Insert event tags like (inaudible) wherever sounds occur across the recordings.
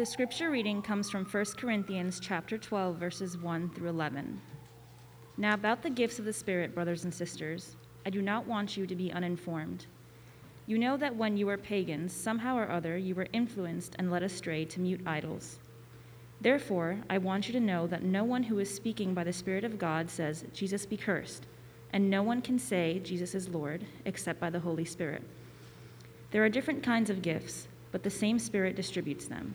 The scripture reading comes from 1 Corinthians chapter 12 verses 1 through 11. Now about the gifts of the Spirit, brothers and sisters, I do not want you to be uninformed. You know that when you were pagans, somehow or other you were influenced and led astray to mute idols. Therefore, I want you to know that no one who is speaking by the Spirit of God says, Jesus be cursed, and no one can say, Jesus is Lord, except by the Holy Spirit. There are different kinds of gifts, but the same Spirit distributes them.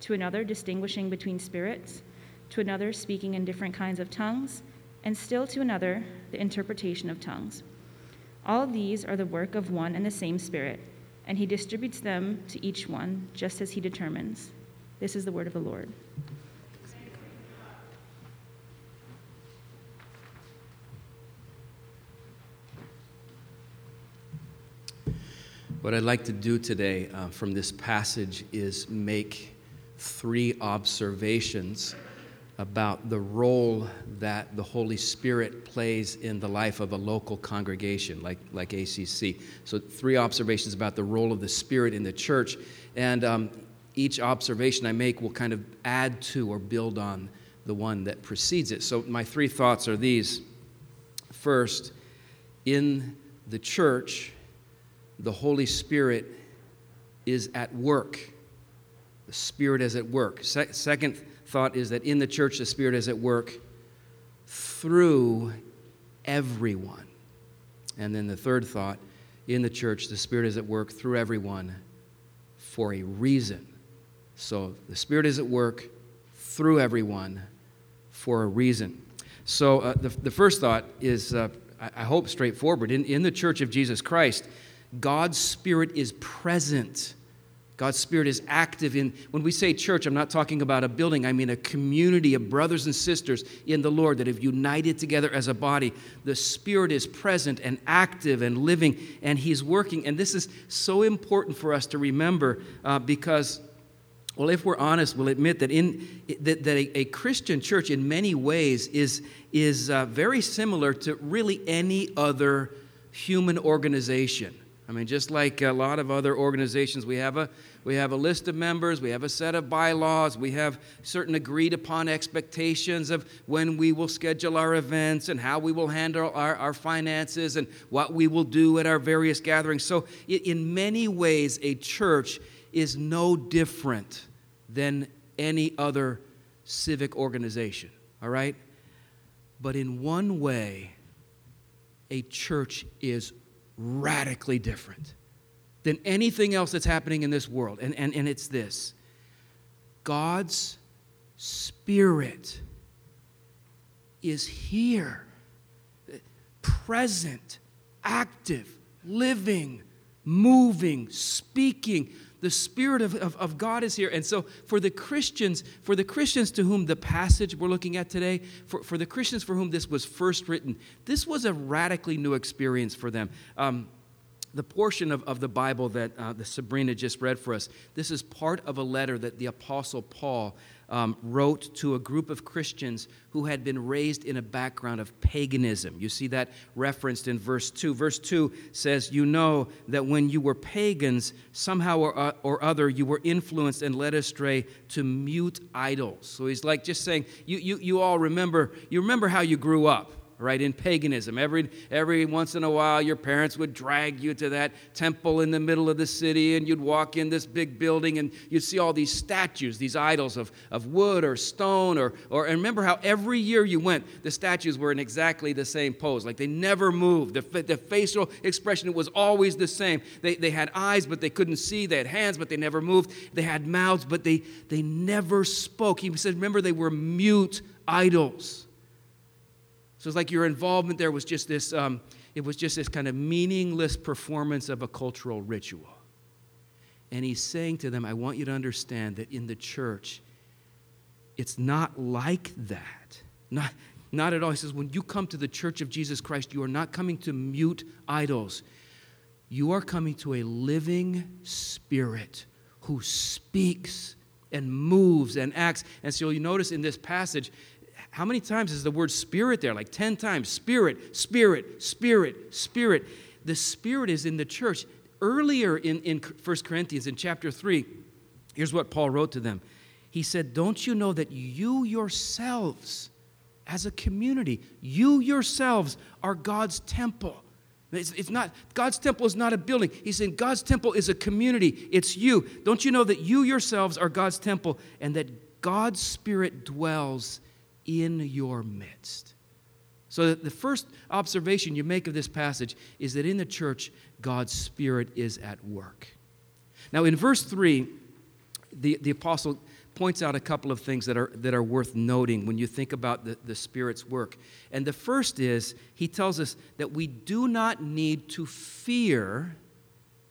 to another distinguishing between spirits, to another speaking in different kinds of tongues, and still to another the interpretation of tongues. All these are the work of one and the same Spirit, and He distributes them to each one just as He determines. This is the word of the Lord. What I'd like to do today uh, from this passage is make three observations about the role that the Holy Spirit plays in the life of a local congregation like, like ACC. So, three observations about the role of the Spirit in the church. And um, each observation I make will kind of add to or build on the one that precedes it. So, my three thoughts are these. First, in the church, the Holy Spirit is at work the Spirit is at work. Se- second thought is that in the church, the Spirit is at work through everyone. And then the third thought in the church, the Spirit is at work through everyone for a reason. So the Spirit is at work through everyone for a reason. So uh, the, the first thought is, uh, I, I hope, straightforward. In, in the church of Jesus Christ, God's Spirit is present God's Spirit is active in, when we say church, I'm not talking about a building, I mean a community of brothers and sisters in the Lord that have united together as a body. The Spirit is present and active and living, and He's working. And this is so important for us to remember uh, because. Well, if we're honest, we'll admit that in that, that a, a Christian church, in many ways, is is uh, very similar to really any other human organization. I mean, just like a lot of other organizations, we have a we have a list of members, we have a set of bylaws, we have certain agreed upon expectations of when we will schedule our events and how we will handle our, our finances and what we will do at our various gatherings. So, in many ways, a church is no different than any other civic organization, all right? But in one way, a church is radically different than anything else that's happening in this world. And, and, and it's this God's Spirit is here, present, active, living, moving, speaking. The Spirit of, of, of, God is here. And so for the Christians, for the Christians to whom the passage we're looking at today, for, for the Christians for whom this was first written, this was a radically new experience for them. Um, the portion of, of the Bible that uh, the Sabrina just read for us, this is part of a letter that the Apostle Paul um, wrote to a group of Christians who had been raised in a background of paganism. You see that referenced in verse 2. Verse 2 says, You know that when you were pagans, somehow or, uh, or other, you were influenced and led astray to mute idols. So he's like just saying, you, you, you all remember, you remember how you grew up right in paganism. Every every once in a while your parents would drag you to that temple in the middle of the city and you'd walk in this big building and you'd see all these statues these idols of, of wood or stone or or and remember how every year you went the statues were in exactly the same pose. Like they never moved. The, the facial expression was always the same. They, they had eyes but they couldn't see. They had hands but they never moved. They had mouths but they they never spoke. He said remember they were mute idols so it's like your involvement there was just this, um, it was just this kind of meaningless performance of a cultural ritual. And he's saying to them, I want you to understand that in the church, it's not like that. Not, not at all. He says, when you come to the church of Jesus Christ, you are not coming to mute idols. You are coming to a living spirit who speaks and moves and acts. And so you notice in this passage, how many times is the word spirit there? Like 10 times. Spirit, spirit, spirit, spirit. The spirit is in the church. Earlier in, in 1 Corinthians, in chapter 3, here's what Paul wrote to them. He said, Don't you know that you yourselves, as a community, you yourselves are God's temple? It's, it's, not God's temple is not a building. He's saying God's temple is a community. It's you. Don't you know that you yourselves are God's temple and that God's Spirit dwells in your midst? So the first observation you make of this passage is that in the church, God's Spirit is at work. Now, in verse 3, the, the apostle points out a couple of things that are, that are worth noting when you think about the, the Spirit's work. And the first is, he tells us that we do not need to fear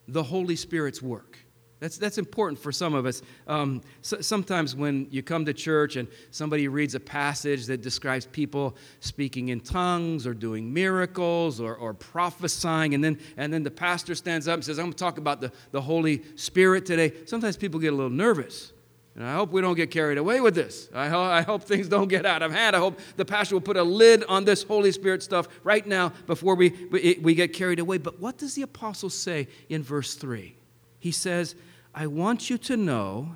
the Holy Spirit's work. That's, that's important for some of us. Um, so, sometimes when you come to church and somebody reads a passage that describes people speaking in tongues or doing miracles or, or prophesying, and then, and then the pastor stands up and says, I'm going to talk about the, the Holy Spirit today, sometimes people get a little nervous. And I hope we don't get carried away with this. I, ho- I hope things don't get out of hand. I hope the pastor will put a lid on this Holy Spirit stuff right now before we, we, we get carried away. But what does the apostle say in verse 3? He says, I want you to know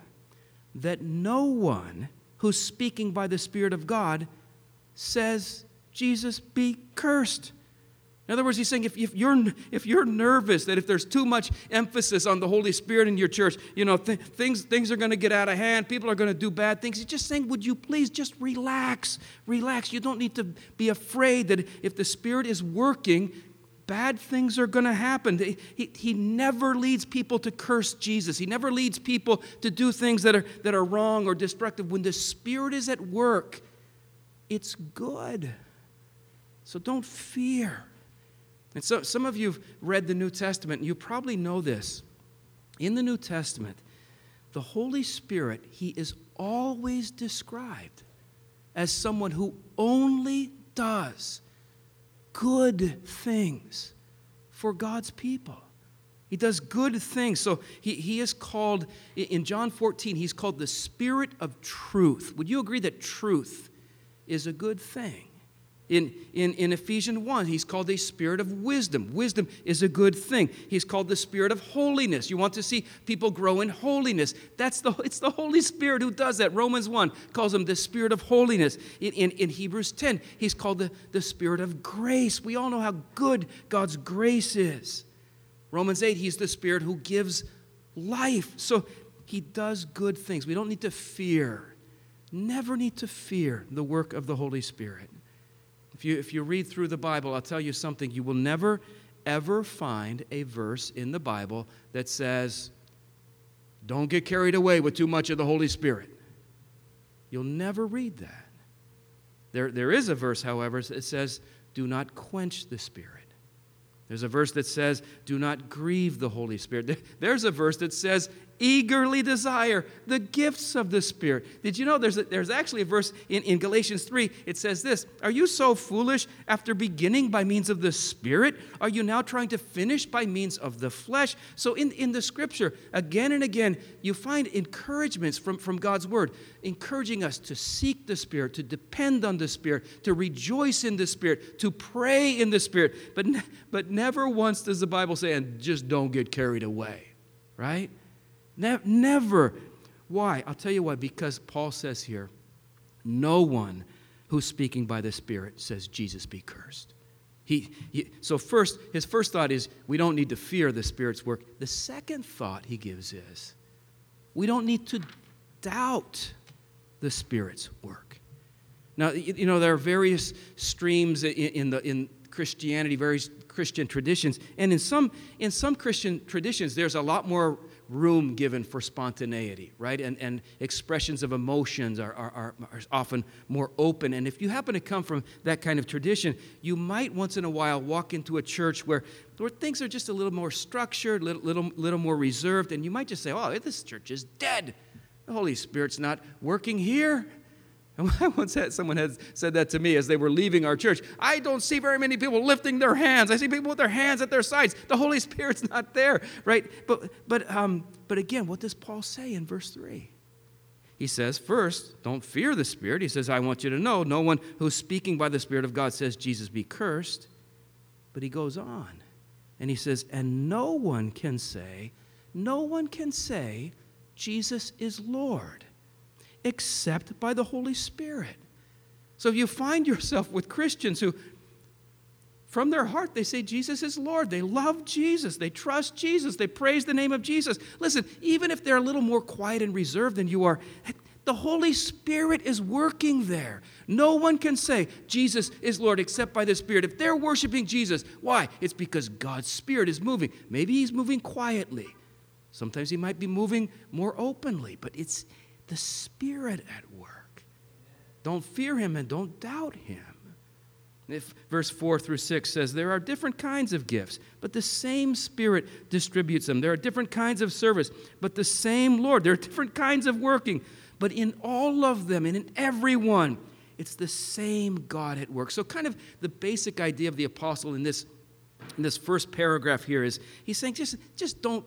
that no one who's speaking by the Spirit of God says, Jesus be cursed. In other words, he's saying if, if, you're, if you're nervous that if there's too much emphasis on the Holy Spirit in your church, you know, th- things, things are going to get out of hand, people are going to do bad things. He's just saying, would you please just relax? Relax. You don't need to be afraid that if the Spirit is working, bad things are going to happen. He, he never leads people to curse Jesus. He never leads people to do things that are, that are wrong or destructive. When the Spirit is at work, it's good. So don't fear. And so some of you have read the New Testament, and you probably know this. In the New Testament, the Holy Spirit, He is always described as someone who only does good things for God's people. He does good things. So he, he is called, in John 14, he's called the Spirit of truth. Would you agree that truth is a good thing? In, in, in Ephesians 1, he's called a spirit of wisdom. Wisdom is a good thing. He's called the spirit of holiness. You want to see people grow in holiness. That's the, it's the Holy Spirit who does that. Romans 1 calls him the spirit of holiness. In, in, in Hebrews 10, he's called the, the spirit of grace. We all know how good God's grace is. Romans 8, he's the spirit who gives life. So he does good things. We don't need to fear, never need to fear the work of the Holy Spirit. If you, if you read through the Bible, I'll tell you something. You will never, ever find a verse in the Bible that says, don't get carried away with too much of the Holy Spirit. You'll never read that. There, there is a verse, however, that says, do not quench the Spirit. There's a verse that says, do not grieve the Holy Spirit. There's a verse that says, eagerly desire the gifts of the Spirit. Did you know there's, a, there's actually a verse in, in Galatians 3? It says this Are you so foolish after beginning by means of the Spirit? Are you now trying to finish by means of the flesh? So, in, in the scripture, again and again, you find encouragements from, from God's word, encouraging us to seek the Spirit, to depend on the Spirit, to rejoice in the Spirit, to pray in the Spirit. But, but never once does the Bible say, and just don't get carried away, right? Ne- never. Why? I'll tell you why. Because Paul says here, no one who's speaking by the Spirit says, Jesus be cursed. He, he, so first, his first thought is we don't need to fear the Spirit's work. The second thought he gives is we don't need to doubt the Spirit's work. Now, you know, there are various streams in, in, the, in Christianity, various Christian traditions, and in some, in some Christian traditions, there's a lot more room given for spontaneity, right? And, and expressions of emotions are, are, are, are, often more open. And if you happen to come from that kind of tradition, you might once in a while walk into a church where, where things are just a little more structured, little, little, little more reserved, and you might just say, oh, this church is dead. The Holy Spirit's not working here. And (laughs) I once had someone had said that to me as they were leaving our church. I don't see very many people lifting their hands. I see people with their hands at their sides. The Holy (laughs) Spirit's not there, right? But but um, but again, what does Paul say in verse three? He says, first, don't fear the Spirit. He says, I want you to know, no one who's speaking by the Spirit of God says Jesus be cursed. But he goes on, and he says, and no one can say, no one can say Jesus is Lord except by the Holy Spirit. So if you find yourself with Christians who, from their heart, they say Jesus is Lord. They love Jesus. They trust Jesus. They praise the name of Jesus. Listen, even if they're a little more quiet and reserved than you are, the Holy Spirit is working there. No one can say Jesus is Lord except by the Spirit. If they're worshiping Jesus, why? It's because God's Spirit is moving. Maybe He's moving quietly. Sometimes He might be moving more openly, but it's the Spirit at work. Don't fear him and don't doubt him. If verse 4 through 6 says, There are different kinds of gifts, but the same Spirit distributes them. There are different kinds of service, but the same Lord. There are different kinds of working, but in all of them and in everyone, it's the same God at work. So, kind of the basic idea of the apostle in this, in this first paragraph here is he's saying, just, just don't,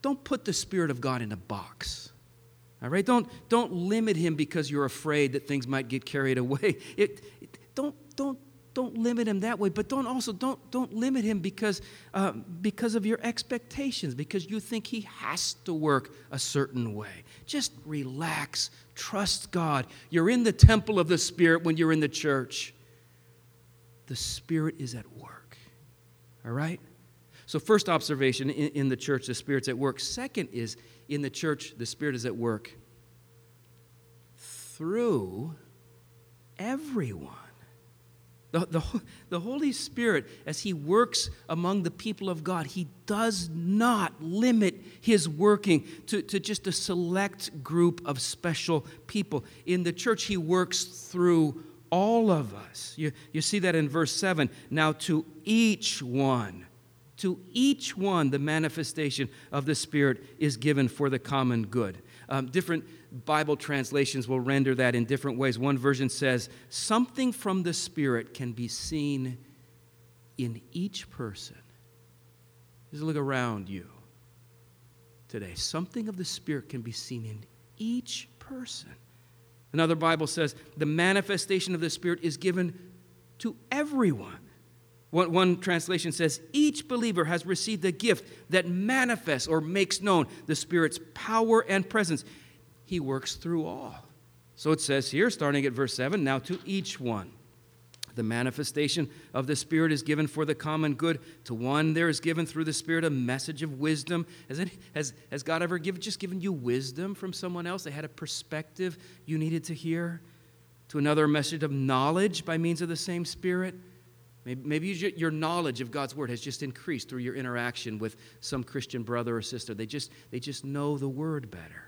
don't put the Spirit of God in a box. All right? Don't, don't limit him because you're afraid that things might get carried away. (laughs) It, it, don't, don't, don't limit him that way, but don't also don't, don't limit him because, uh, because of your expectations, because you think he has to work a certain way. Just relax, trust God. You're in the temple of the Spirit when you're in the church. The Spirit is at work. All right? So, first observation in, in the church, the Spirit's at work. Second is in the church, the Spirit is at work through everyone. The, the, (laughs) the Holy Spirit, as He works among the people of God, He does not limit His working to, to just a select group of special people. In the church, He works through all of us. You, you see that in verse 7. Now, to each one to each one, the manifestation of the Spirit is given for the common good. Um, different Bible translations will render that in different ways. One version says, Something from the Spirit can be seen in each person. Just look around you today. Something of the Spirit can be seen in each person. Another Bible says, The manifestation of the Spirit is given to everyone. One, one, translation says, each believer has received a gift that manifests or makes known the Spirit's power and presence. He works through all. So it says here, starting at verse 7, now to each one. The manifestation of the Spirit is given for the common good. To one, there is given through the Spirit a message of wisdom. Has, it, has, has God ever given, just given you wisdom from someone else? They had a perspective you needed to hear. To another, a message of knowledge by means of the same Spirit Maybe your knowledge of God's word has just increased through your interaction with some Christian brother or sister. They just, they just know the word better.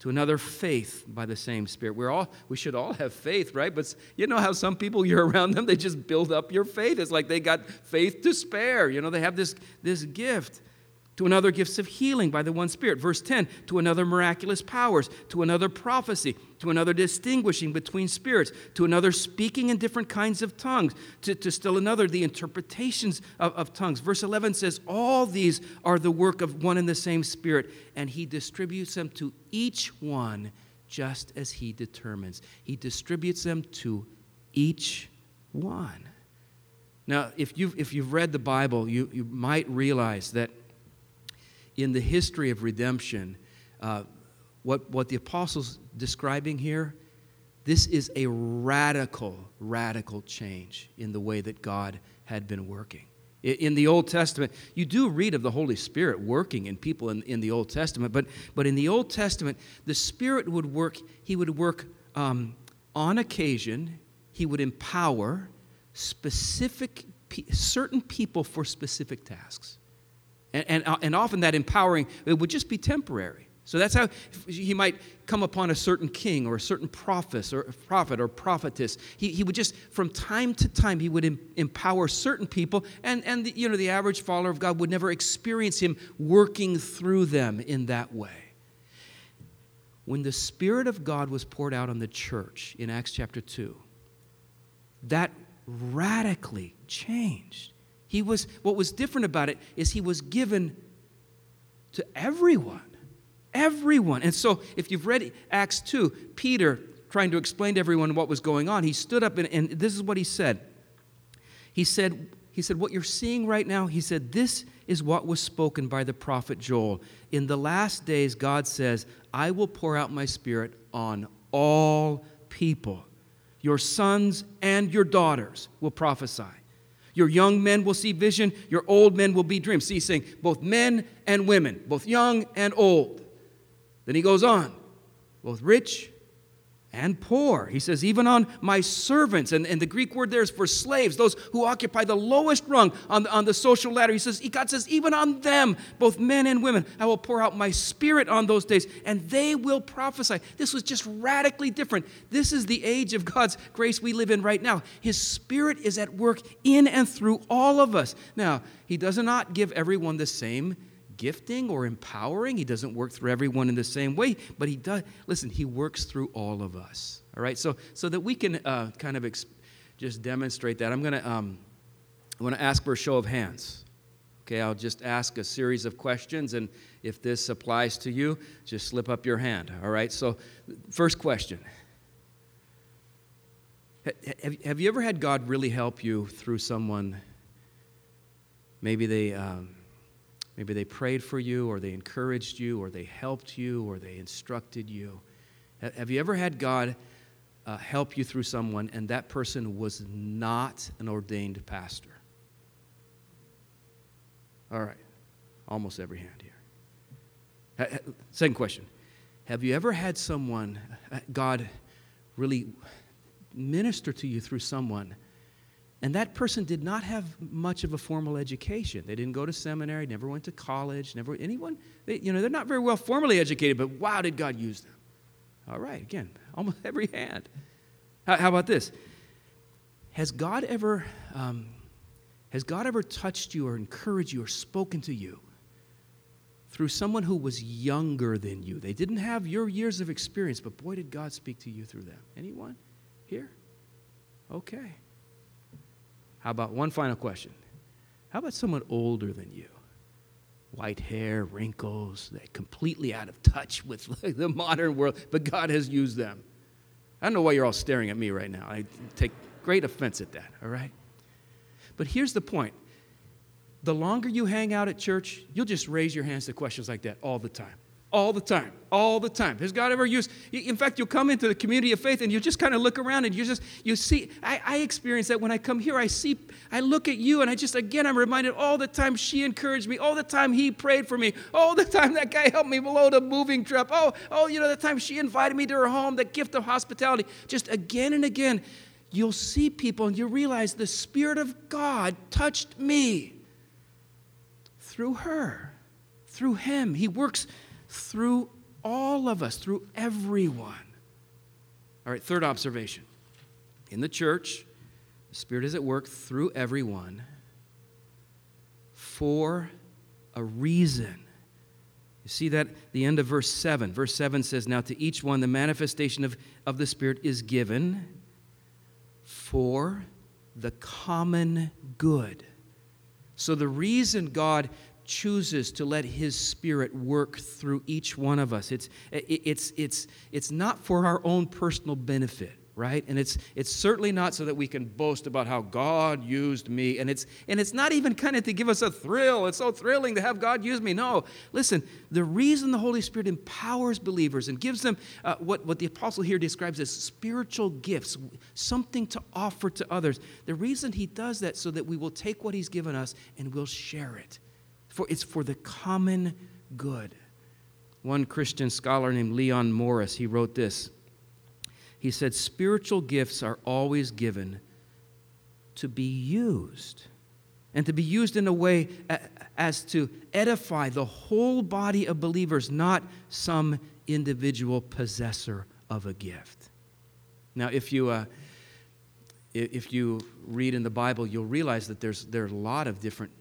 To another, faith by the same Spirit. We're all, we should all have faith, right? But you know how some people, (laughs) you're around them, they just build up your faith. It's like they got faith to spare. You know, they have this, this gift to another gifts of healing by the one Spirit. Verse 10, to another miraculous powers, to another prophecy, to another distinguishing between spirits, to another speaking in different kinds of tongues, to, to still another the interpretations of, of tongues. Verse 11 says, All these are the work of one and the same Spirit, and He distributes them to each one just as He determines. He distributes them to each one. Now, if you've, if you've read the Bible, you, you might realize that in the history of redemption, uh, what, what the apostles describing here, this is a radical, radical change in the way that God had been working. In the Old Testament, you do read of the Holy Spirit working in people in, in the Old Testament, but, but in the Old Testament, the Spirit would work, He would work um, on occasion, He would empower specific, certain people for specific tasks. And, and, uh, and often that empowering, it would just be temporary. So that's how he might come upon a certain king or a certain prophet or prophet or prophetess. He, he would just, from time to time, he would em- empower certain people, and, and the, you know, the average follower of God would never experience him working through them in that way. When the Spirit of God was poured out on the church in Acts chapter 2, that radically changed. He was, what was different about it is he was given to everyone. Everyone. And so, if you've read Acts 2, Peter, trying to explain to everyone what was going on, he stood up and, and this is what he said. He said, he said, What you're seeing right now, he said, this is what was spoken by the prophet Joel. In the last days, God says, I will pour out my spirit on all people. Your sons and your daughters will prophesy. Your young men will see vision, your old men will be dreams. See, he's saying both men and women, both young and old. Then he goes on, both rich and poor. He says, even on my servants, and, and the Greek word there is for slaves, those who occupy the lowest rung on on the social ladder. He says, God says, even on them, both men and women, I will pour out my spirit on those days, and they will prophesy. This was just radically different. This is the age of God's grace we live in right now. His spirit is at work in and through all of us. Now, he does not give everyone the same gifting or empowering. He doesn't work through everyone in the same way, but he does. Listen, he works through all of us. All right, so so that we can uh, kind of just demonstrate that, I'm gonna um, I want to ask for a show of hands. Okay, I'll just ask a series of questions, and if this applies to you, just slip up your hand. All right. So, first question. Have, have you ever had God really help you through someone? Maybe they um, Maybe they prayed for you, or they encouraged you, or they helped you, or they instructed you. Have you ever had God uh, help you through someone and that person was not an ordained pastor? All right, almost every hand here. Second question Have you ever had someone, uh, God really minister to you through someone and that person did not have much of a formal education. They didn't go to seminary, never went to college, never anyone. They, you know, they're not very well formally educated, but wow, did God use them? All right, again, (laughs) almost every hand. How, how about this? Has God ever um, has God ever touched you or encouraged you or spoken to you through someone who was younger than you? They didn't have your years of experience, but boy, did God speak to you through them. Anyone here? Okay. How about one final question? How about someone older than you? White hair, wrinkles, they're completely out of touch with (laughs) the modern world, but God has used them. I don't know why you're all staring at me right now. I take great offense at that, all right? But here's the point the longer you hang out at church, you'll just raise your hands to questions like that all the time all the time, all the time. Has God ever used? In fact, you'll come into the community of faith and you just kind of look around and you just you see. I, I experience that when I come here. I see, I look at you and I just again I'm reminded all the time she encouraged me, all the time he prayed for me, all the time that guy helped me load a moving truck. Oh, oh, you know the time she invited me to her home, the gift of hospitality. Just again and again, you'll see people and you realize the Spirit of God touched me through her, through him. He works through all of us, through everyone. All right, third observation. In the church, the Spirit is at work through everyone for a reason. You see that the end of verse 7. Verse 7 says, Now to each one the manifestation of, of the Spirit is given for the common good. So the reason God chooses to let his spirit work through each one of us. It's it's it's it's not for our own personal benefit right? And it's it's certainly not so that we can boast about how god used me. And it's and it's not even kind of to give us a thrill. It's so thrilling to have god use me. No. Listen the reason the holy spirit empowers believers and gives them uh, what what the apostle here describes as spiritual gifts something to offer to others the reason he does that so that we will take what he's given us and we'll share it for, it's for the common good. One Christian scholar named Leon Morris, he wrote this. He said, Spiritual gifts are always given to be used and to be used in a way as to edify the whole body of believers, not some individual possessor of a gift. Now, if you, uh, if you read in the Bible, you'll realize that there's, there are a lot of different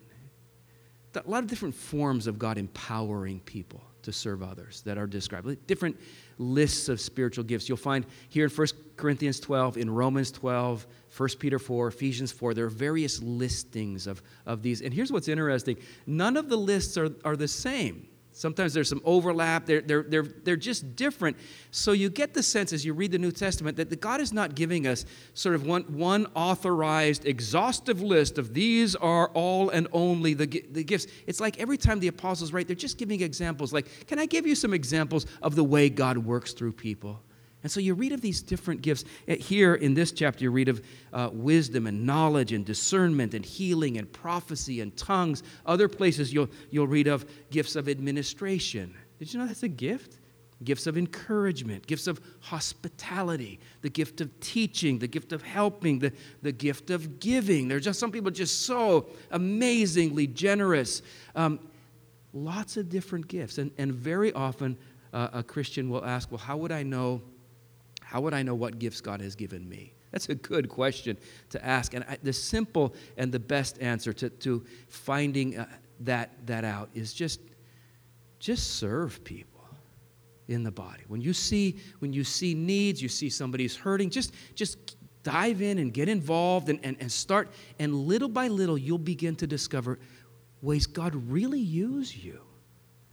a lot of different forms of God empowering people to serve others that are described. Different lists of spiritual gifts. You'll find here in 1 Corinthians 12, in Romans 12, 1 Peter 4, Ephesians 4, there are various listings of, of these. And here's what's interesting none of the lists are, are the same. Sometimes there's some overlap. They're, they're, they're, they're just different. So you get the sense as you read the New Testament that God is not giving us sort of one, one authorized, exhaustive list of these are all and only the, the gifts. It's like every time the apostles write, they're just giving examples. Like, can I give you some examples of the way God works through people? And so you read of these different gifts. Eh, here in this chapter, you read of uh, wisdom and knowledge and discernment and healing and prophecy and tongues. Other places you'll, you'll read of gifts of administration. Did you know that's a gift? Gifts of encouragement, gifts of hospitality, the gift of teaching, the gift of helping, the, the gift of giving. There's just some people just so amazingly generous. Um, lots of different gifts. And, and very often, uh, a Christian will ask, Well, how would I know? How would I know what gifts God has given me? That's a good question to ask. And I, the simple and the best answer to, to finding uh, that, that out is just, just serve people in the body. When you see, when you see needs, you see somebody's hurting, just, just dive in and get involved and, and, and start. And little by little, you'll begin to discover ways God really use you.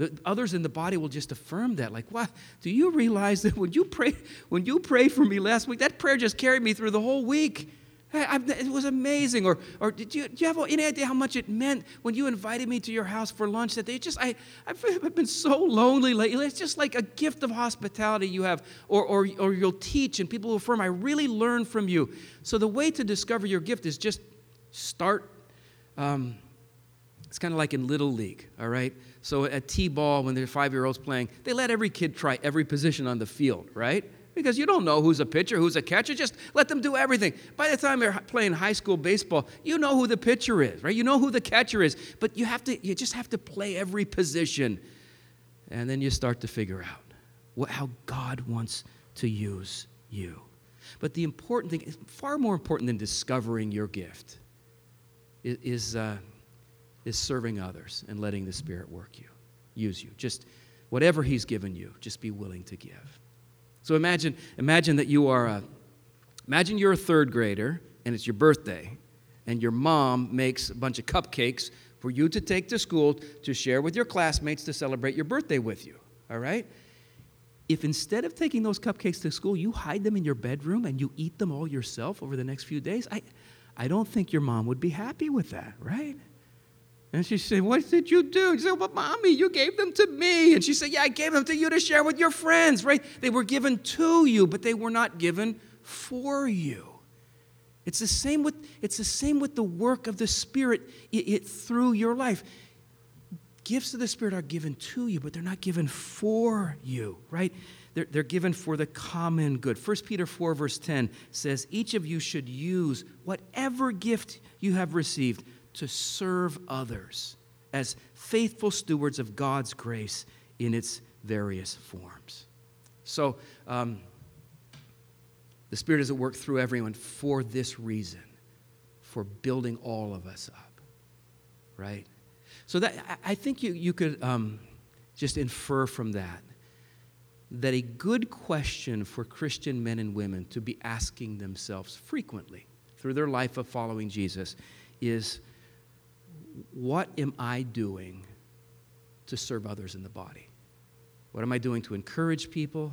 The others in the body will just affirm that. Like, what? Do you realize that when you pray, when you prayed for me last week, that prayer just carried me through the whole week? I, it was amazing. Or, or did you, do you have any idea how much it meant when you invited me to your house for lunch that day? Just, I, I've been so lonely lately. It's just like a gift of hospitality you have. Or, or, or you'll teach and people will affirm, I really learned from you. So the way to discover your gift is just start. Um, it's kind of like in Little League, all right? So at T ball, when they're five year olds playing, they let every kid try every position on the field, right? Because you don't know who's a pitcher, who's a catcher. Just let them do everything. By the time they're playing high school baseball, you know who the pitcher is, right? You know who the catcher is. But you have to, you just have to play every position. And then you start to figure out what, how God wants to use you. But the important thing, far more important than discovering your gift, is, is uh, is serving others and letting the Spirit work you, use you. Just whatever He's given you, just be willing to give. So imagine, imagine that you are a, imagine you're a third grader and it's your birthday, and your mom makes a bunch of cupcakes for you to take to school to share with your classmates to celebrate your birthday with you. All right? If instead of taking those cupcakes to school, you hide them in your bedroom and you eat them all yourself over the next few days, I, I don't think your mom would be happy with that, right? And she said, What did you do? She said, Well, mommy, you gave them to me. And she said, Yeah, I gave them to you to share with your friends, right? They were given to you, but they were not given for you. It's the same with, it's the, same with the work of the Spirit it, it, through your life. Gifts of the Spirit are given to you, but they're not given for you, right? They're, they're given for the common good. 1 Peter 4, verse 10 says, Each of you should use whatever gift you have received to serve others as faithful stewards of God's grace in its various forms. So, um, the Spirit is at work through everyone for this reason, for building all of us up, right? So that I think you, you could um, just infer from that that a good question for Christian men and women to be asking themselves frequently through their life of following Jesus is what am I doing to serve others in the body? What am I doing to encourage people?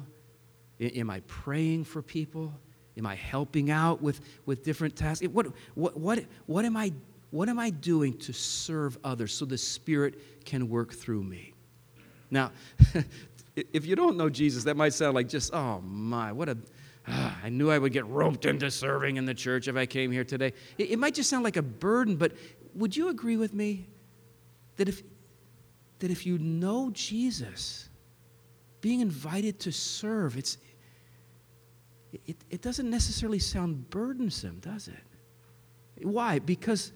Am I praying for people? Am I helping out with, with different tasks? What, what, what, what, am I, what am I doing to serve others so the Spirit can work through me? Now, (laughs) if you don't know Jesus, that might sound like just, oh my, what a, ah, I knew I would get roped into serving in the church if I came here today. It, it might just sound like a burden, but would you agree with me that if, that if you know Jesus, being invited to serve, it's, it, it doesn't necessarily sound burdensome, does it? Why? Because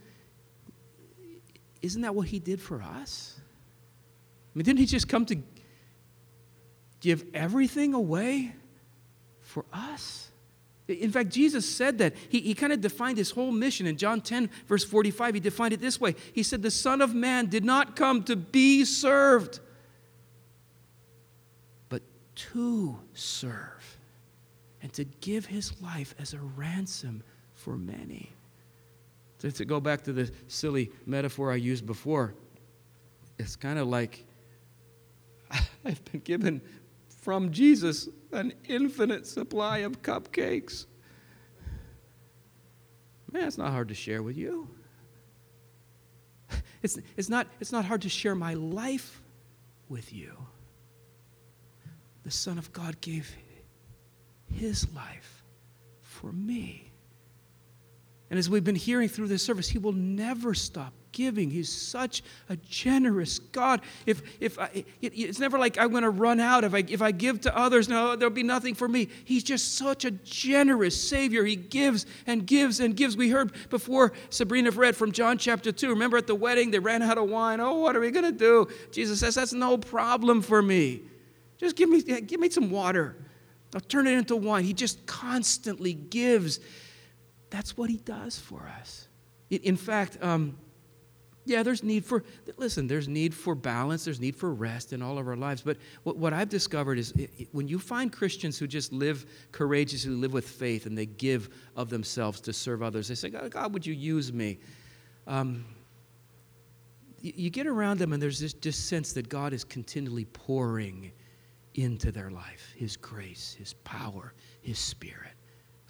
isn't that what he did for us? I mean, didn't he just come to give everything away for us? In fact, Jesus said that. He, he kind of defined his whole mission in John 10, verse 45. He defined it this way He said, The Son of Man did not come to be served, but to serve, and to give his life as a ransom for many. To, to go back to the silly metaphor I used before, it's kind of like (laughs) I've been given from Jesus an infinite supply of cupcakes. Man, it's not hard to share with you. (laughs) It's, it's, not, it's not hard to share my life with you. The Son of God gave his life for me. And as we've been hearing through this service, He will never stop giving. He's such a generous God. If, if I, it, it's never like I'm going to run out. If I, if I give to others, no, there'll be nothing for me. He's just such a generous Savior. He gives and gives and gives. We heard before Sabrina read from John chapter 2. Remember at the wedding, they ran out of wine. Oh, what are we going to do? Jesus says, That's no problem for me. Just give me, give me some water. I'll turn it into wine. He just constantly gives. That's what he does for us. In fact, um, yeah, there's need for, listen, there's need for balance, there's need for rest in all of our lives. But what, what I've discovered is it, it, when you find Christians who just live courageously, live with faith, and they give of themselves to serve others, they say, God, God would you use me? Um, you, you get around them, and there's this just sense that God is continually pouring into their life His grace, His power, His Spirit.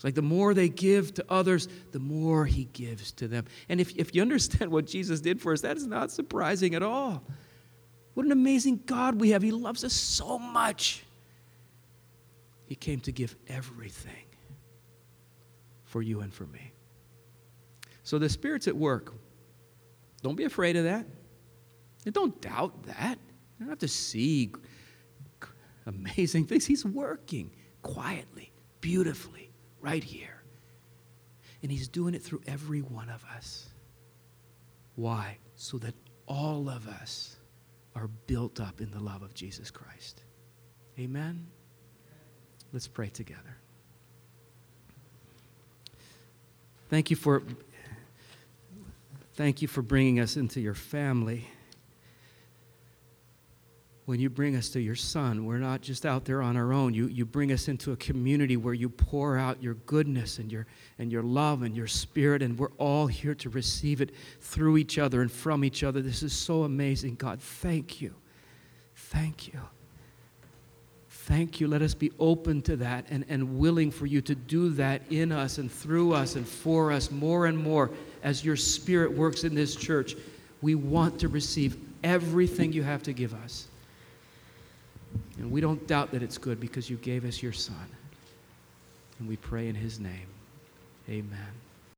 It's like the more they give to others, the more he gives to them. And if, if you understand what Jesus did for us, that is not surprising at all. What an amazing God we have. He loves us so much. He came to give everything for you and for me. So the Spirit's at work. Don't be afraid of that. And don't doubt that. You don't have to see amazing things. He's working quietly, beautifully right here. And He's doing it through every one of us. Why? So that all of us are built up in the love of Jesus Christ. Amen? Let's pray together. Thank you for thank you for bringing us into your family when you bring us to your Son, we're not just out there on our own. You, you bring us into a community where you pour out your goodness and your, and your love and your spirit, and we're all here to receive it through each other and from each other. This is so amazing, God. Thank you. Thank you. Thank you. Let us be open to that and, and willing for you to do that in us and through us and for us more and more as your Spirit works in this church. We want to receive everything you have to give us. And we don't doubt that it's good because you gave us your Son. And we pray in His name. Amen.